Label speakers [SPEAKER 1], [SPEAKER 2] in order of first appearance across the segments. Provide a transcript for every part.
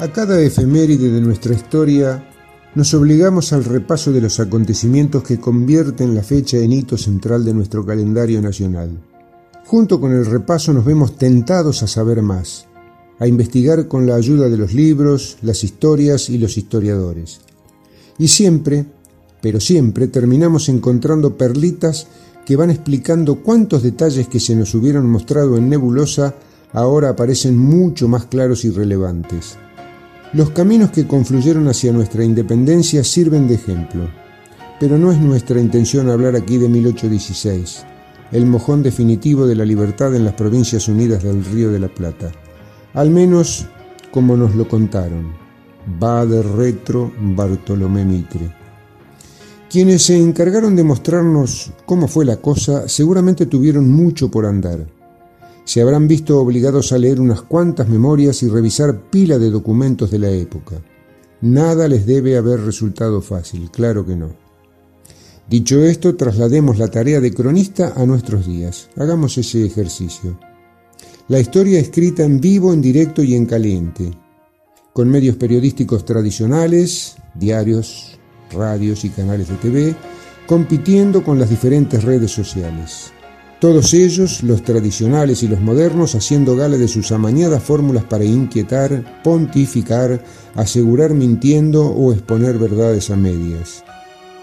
[SPEAKER 1] A cada efeméride de nuestra historia nos obligamos al repaso de los acontecimientos que convierten la fecha en hito central de nuestro calendario nacional. Junto con el repaso nos vemos tentados a saber más, a investigar con la ayuda de los libros, las historias y los historiadores. Y siempre, pero siempre, terminamos encontrando perlitas que van explicando cuántos detalles que se nos hubieran mostrado en nebulosa ahora aparecen mucho más claros y relevantes. Los caminos que confluyeron hacia nuestra independencia sirven de ejemplo, pero no es nuestra intención hablar aquí de 1816, el mojón definitivo de la libertad en las Provincias Unidas del Río de la Plata, al menos como nos lo contaron. Va de retro Bartolomé Mitre. Quienes se encargaron de mostrarnos cómo fue la cosa seguramente tuvieron mucho por andar se habrán visto obligados a leer unas cuantas memorias y revisar pila de documentos de la época. Nada les debe haber resultado fácil, claro que no. Dicho esto, traslademos la tarea de cronista a nuestros días. Hagamos ese ejercicio. La historia escrita en vivo, en directo y en caliente, con medios periodísticos tradicionales, diarios, radios y canales de TV, compitiendo con las diferentes redes sociales. Todos ellos, los tradicionales y los modernos, haciendo gala de sus amañadas fórmulas para inquietar, pontificar, asegurar mintiendo o exponer verdades a medias.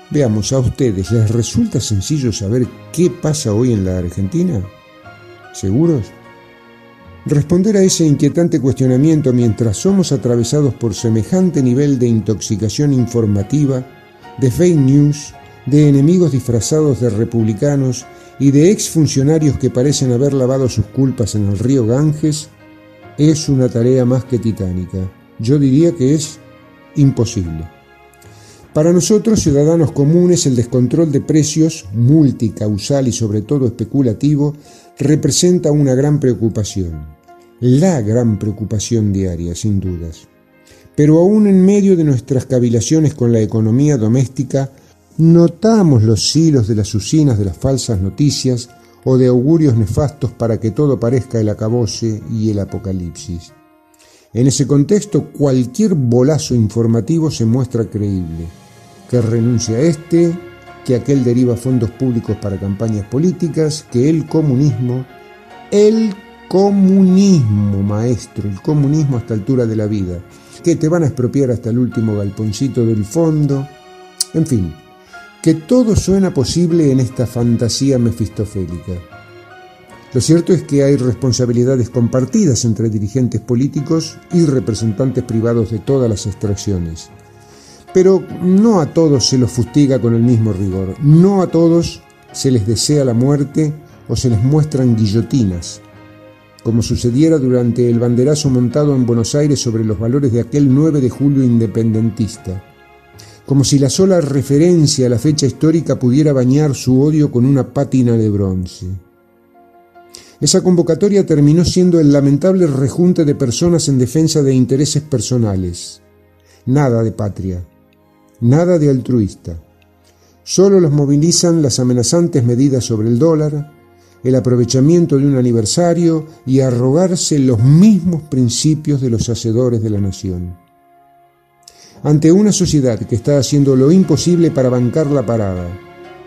[SPEAKER 1] Veamos, ¿a ustedes les resulta sencillo saber qué pasa hoy en la Argentina? ¿Seguros? Responder a ese inquietante cuestionamiento mientras somos atravesados por semejante nivel de intoxicación informativa, de fake news, de enemigos disfrazados de republicanos y de exfuncionarios que parecen haber lavado sus culpas en el río Ganges, es una tarea más que titánica. Yo diría que es imposible. Para nosotros, ciudadanos comunes, el descontrol de precios, multicausal y sobre todo especulativo, representa una gran preocupación. La gran preocupación diaria, sin dudas. Pero aún en medio de nuestras cavilaciones con la economía doméstica, Notamos los hilos de las usinas de las falsas noticias o de augurios nefastos para que todo parezca el acabose y el apocalipsis. En ese contexto, cualquier bolazo informativo se muestra creíble. Que renuncia a este, que aquel deriva fondos públicos para campañas políticas, que el comunismo, el comunismo, maestro, el comunismo a esta altura de la vida, que te van a expropiar hasta el último galponcito del fondo, en fin, que todo suena posible en esta fantasía mefistofélica. Lo cierto es que hay responsabilidades compartidas entre dirigentes políticos y representantes privados de todas las extracciones. Pero no a todos se los fustiga con el mismo rigor, no a todos se les desea la muerte o se les muestran guillotinas, como sucediera durante el banderazo montado en Buenos Aires sobre los valores de aquel 9 de julio independentista como si la sola referencia a la fecha histórica pudiera bañar su odio con una pátina de bronce. Esa convocatoria terminó siendo el lamentable rejunte de personas en defensa de intereses personales. Nada de patria, nada de altruista. Solo los movilizan las amenazantes medidas sobre el dólar, el aprovechamiento de un aniversario y arrogarse los mismos principios de los hacedores de la nación ante una sociedad que está haciendo lo imposible para bancar la parada,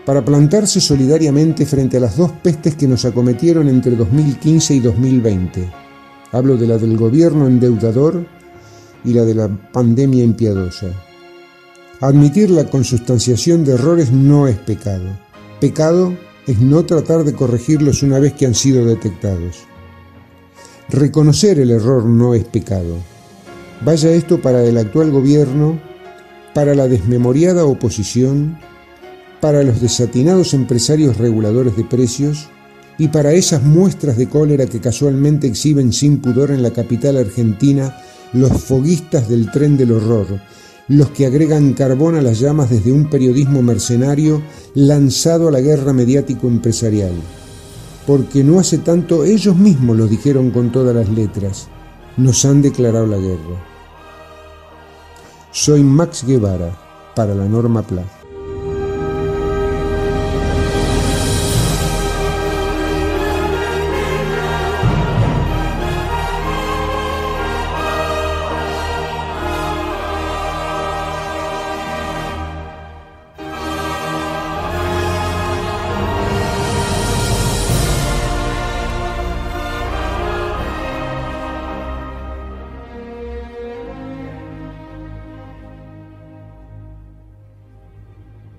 [SPEAKER 1] para plantarse solidariamente frente a las dos pestes que nos acometieron entre 2015 y 2020. Hablo de la del gobierno endeudador y la de la pandemia impiadosa. Admitir la consustanciación de errores no es pecado. Pecado es no tratar de corregirlos una vez que han sido detectados. Reconocer el error no es pecado. Vaya esto para el actual gobierno, para la desmemoriada oposición, para los desatinados empresarios reguladores de precios y para esas muestras de cólera que casualmente exhiben sin pudor en la capital argentina los foguistas del tren del horror, los que agregan carbón a las llamas desde un periodismo mercenario lanzado a la guerra mediático-empresarial. Porque no hace tanto ellos mismos lo dijeron con todas las letras, nos han declarado la guerra. Soy Max Guevara para la Norma Pla.